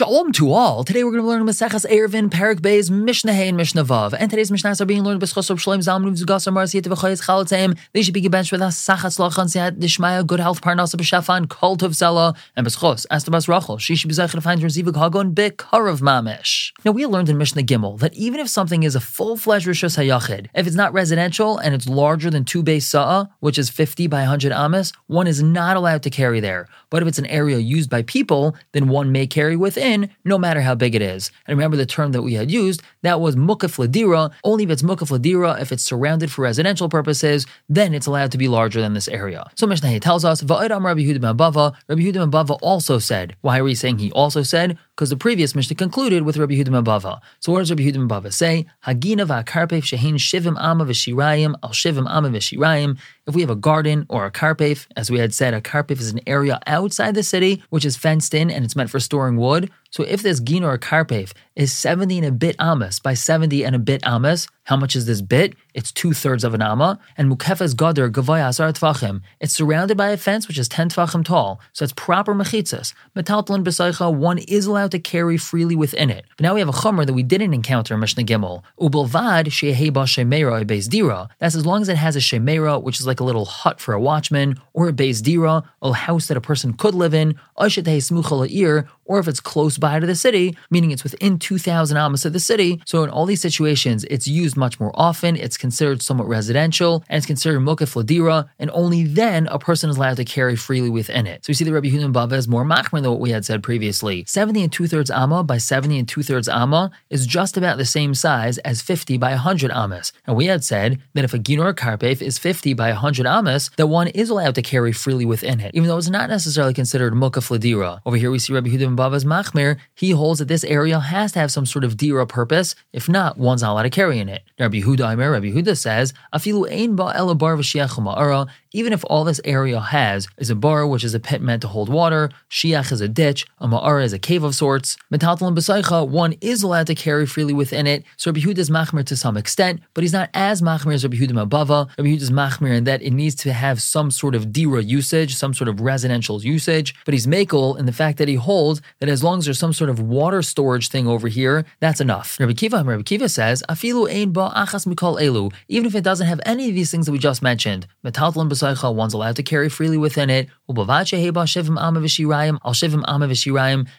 Shalom to all. Today we're going to learn Maseches Eruvin, Parak Beis, Mishnah and Mishnah Vav. And today's Mishnahs are being learned by Shalom Zalman Zugasar Marziyat V'chayis Chalatzim. They should be gebenched with us Sachat Slachan Siyat Dishmaya, good health, Parnasa B'Shafan, Kol Tov Zela, and B'schos Astabas Rachel. She should be Zaycha to find Rezivik Hagon B'Karav Mamish. Now we learned in Mishnah Gimel that even if something is a full-fledged Rishos Hayachid, if it's not residential and it's larger than two beis Sa'ah, which is 50 by 100 Amas, one is not allowed to carry there. But if it's an area used by people, then one may carry within, no matter how big it is. And remember the term that we had used, that was mukaf ladira. Only if it's mukaf ladira, if it's surrounded for residential purposes, then it's allowed to be larger than this area. So Mishnah tells us, Rabbi ben Bava, Rabbi ben Bava also said. Why are we saying he also said? Because the previous Mishnah concluded with Rabbi Yehuda Bava. So what does Rabbi Yehuda Bava say? Hagina va'karpef shehin shivim ama v'shirayim al shivim ama v'shirayim. If we have a garden or a karpef, as we had said, a karpef is an area outside the city which is fenced in and it's meant for storing wood. So if this gin or karpef is 70 and a bit amas by 70 and a bit amas, how much is this bit? It's two thirds of an amma. And mukefes gader gavaya asar tefachim. It's surrounded by a fence which is 10 tefachim tall. So it's proper mechitzas. Metaltlin besaycha, one is allowed to carry freely within it. But now we have a chomer that we didn't encounter in Mishnah Gimel. Ubelvad sheheba shemera beis dira. That's as long as it has a shemera, which is like a little hut for a watchman, or a beis dira, a house that a person could live in, or if it's close by to the city, meaning it's within 2,000 amas of the city. So in all these situations, it's used much more often, it's considered somewhat residential, and it's considered mukaf ladira, and only then a person is allowed to carry freely within it. So we see the Rabbi Yehuda Bava is more machmer than what we had said previously. 70 and two thirds amma by 70 and two thirds amma is just about the same size as 50 by 100 amas. And we had said that if a ginor karpef is 50 by 100 amas, that one is allowed to carry freely within it, even though it's not necessarily considered mukaf ladira. Over here we see Rabbi Yehuda Bava's machmer. He holds that this area has to have some sort of dira purpose. If not, one's not allowed to carry in it. Rabbi Yehuda Aimer, Rabbi Yehuda says, Afilu ein ba even if all this area has is a bar, which is a pit meant to hold water, shiach is a ditch, a ma'ara is a cave of sorts, metaltal and one is allowed to carry freely within it. So Rabbi Yehuda is machmir to some extent, but he's not as machmir as Rabbi Huda Mabava. Rabbi Yehuda is machmir in that it needs to have some sort of dira usage, some sort of residential usage, but he's makel in the fact that he holds that as long as there's some sort of water storage thing over here, that's enough. Rabbi Akiva, Rabbi Akiva says, afilu ein ba achas mikol elu, even if it doesn't have any of these things that we just mentioned, metaltal and one's allowed to carry freely within it.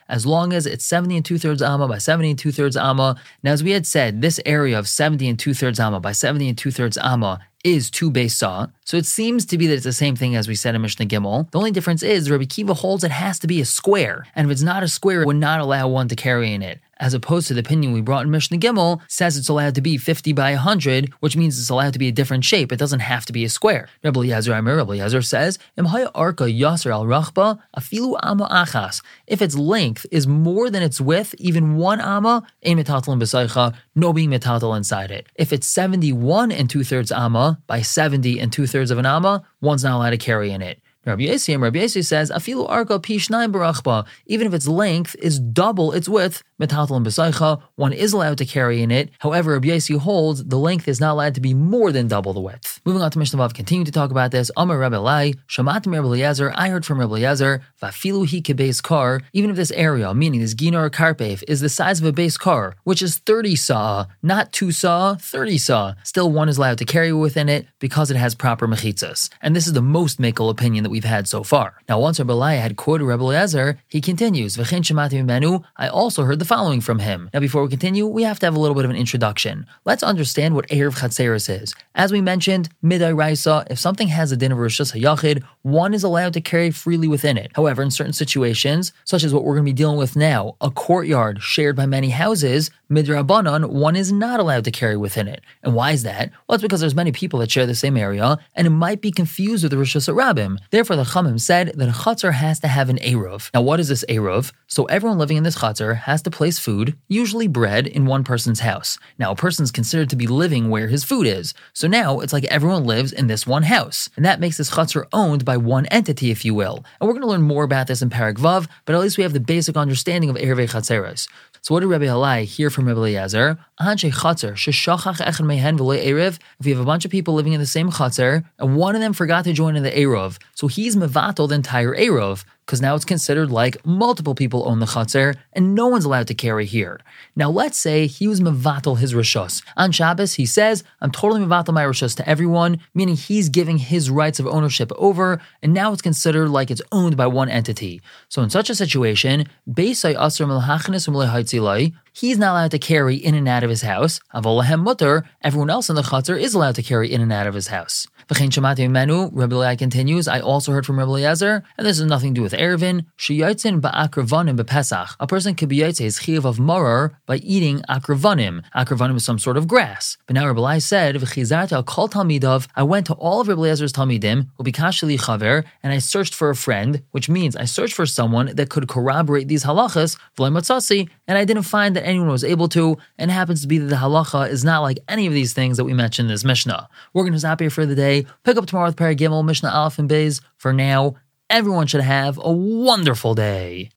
As long as it's 70 and two thirds amma by 70 and two thirds amma. Now, as we had said, this area of 70 and two thirds amma by 70 and two thirds amma is two saw. So it seems to be that it's the same thing as we said in Mishnah Gimel. The only difference is Rabbi Akiva holds it has to be a square. And if it's not a square, it would not allow one to carry in it as opposed to the opinion we brought in Mishnah Gimel, says it's allowed to be 50 by 100, which means it's allowed to be a different shape. It doesn't have to be a square. Rabbi Eliezer Amir, Rabbi Eliezer says, arka yasser al rachba afilu ama achas. If its length is more than its width, even one ama, a metatal and no being metatal inside it. If it's 71 and two thirds ama by 70 and two thirds of an ama, one's not allowed to carry in it. Rabbi Yossi, Rabbi Yossi says, "Afilu arka pishnayim barachba." Even if its length is double its width, metatal and besaycha, one is allowed to carry in it. However, Rabbi Yossi holds the length is not allowed to be more than double the width. Moving on to Mishnah Vav, continue to talk about this. Amar Rabbi Ilai, Shamat Rabbi Eliezer. I heard from Rabbi Eliezer, Vafilu hi beis kor. Even if this area, meaning this gina or karpef, is the size of a beis kor, which is 30 saw, not two saw, 30 saw, still one is allowed to carry within it because it has proper mechitzas. And this is the most makel opinion that we've had so far. Now, once Rabbi had quoted Rabbi Eliezer, he continues, I also heard the following from him. Now, before we continue, we have to have a little bit of an introduction. Let's understand what Erev Chatzeris is. As we mentioned, Midoraisa, if something has a din of Rishus HaYachid, one is allowed to carry freely within it. However, in certain situations, such as what we're going to be dealing with now, a courtyard shared by many houses, Midrabanan, one is not allowed to carry within it. And why is that? Well, it's because there's many people that share the same area, and it might be confused with the Rishus Rabbim. Therefore, the Chamim said that a chutzner has to have an Eruv. Now, what is this Eruv? So everyone living in this chutzner has to place food, usually bread, in one person's house. Now, a person's considered to be living where his food is. So now it's like everyone lives in this one house. And that makes this chutzner owned by one entity, if you will. And we're going to learn more about this in Parak Vav, but at least we have the basic understanding of Erevei Chatzeres. So what did Rabbi Ilai hear from Rabbi Eliezer? If you have a bunch of people living in the same chatzar and one of them forgot to join in the Eruv, so he's mevatel the entire Eruv, because now it's considered like multiple people own the chutzner and no one's allowed to carry here. Now let's say he was mevatel his rishos. On Shabbos, he says, I'm totally mevatel my rishos to everyone, meaning he's giving his rights of ownership over, and now it's considered like it's owned by one entity. So in such a situation, he's not allowed to carry in and out of his house. Avolahem mutter, everyone else in the chutzner is allowed to carry in and out of his house. V'chein menu, Ilai continues, I also heard from Rabbi Eliezer, and this has nothing to do with Eruvin, sheyotzin ba'akravanim bepesach. A person could be yotze his chiv of maror by eating akravanim. Akravanim is some sort of grass. But now Rabbi Ilai said, v'chizarta kol talmidov, I went to all of Rabbi Eliezer's talmidim, ubikashali chaver, and I searched for a friend, which means I searched for someone that could corroborate these halachas, v'loi and I didn't find that anyone was able to, and happens to be that the halacha is not like any of these things that we mentioned in this Mishnah. We're going to stop here for the day. Pick up tomorrow with Paragimel, Mishnah Aleph and Beis. For now, everyone should have a wonderful day.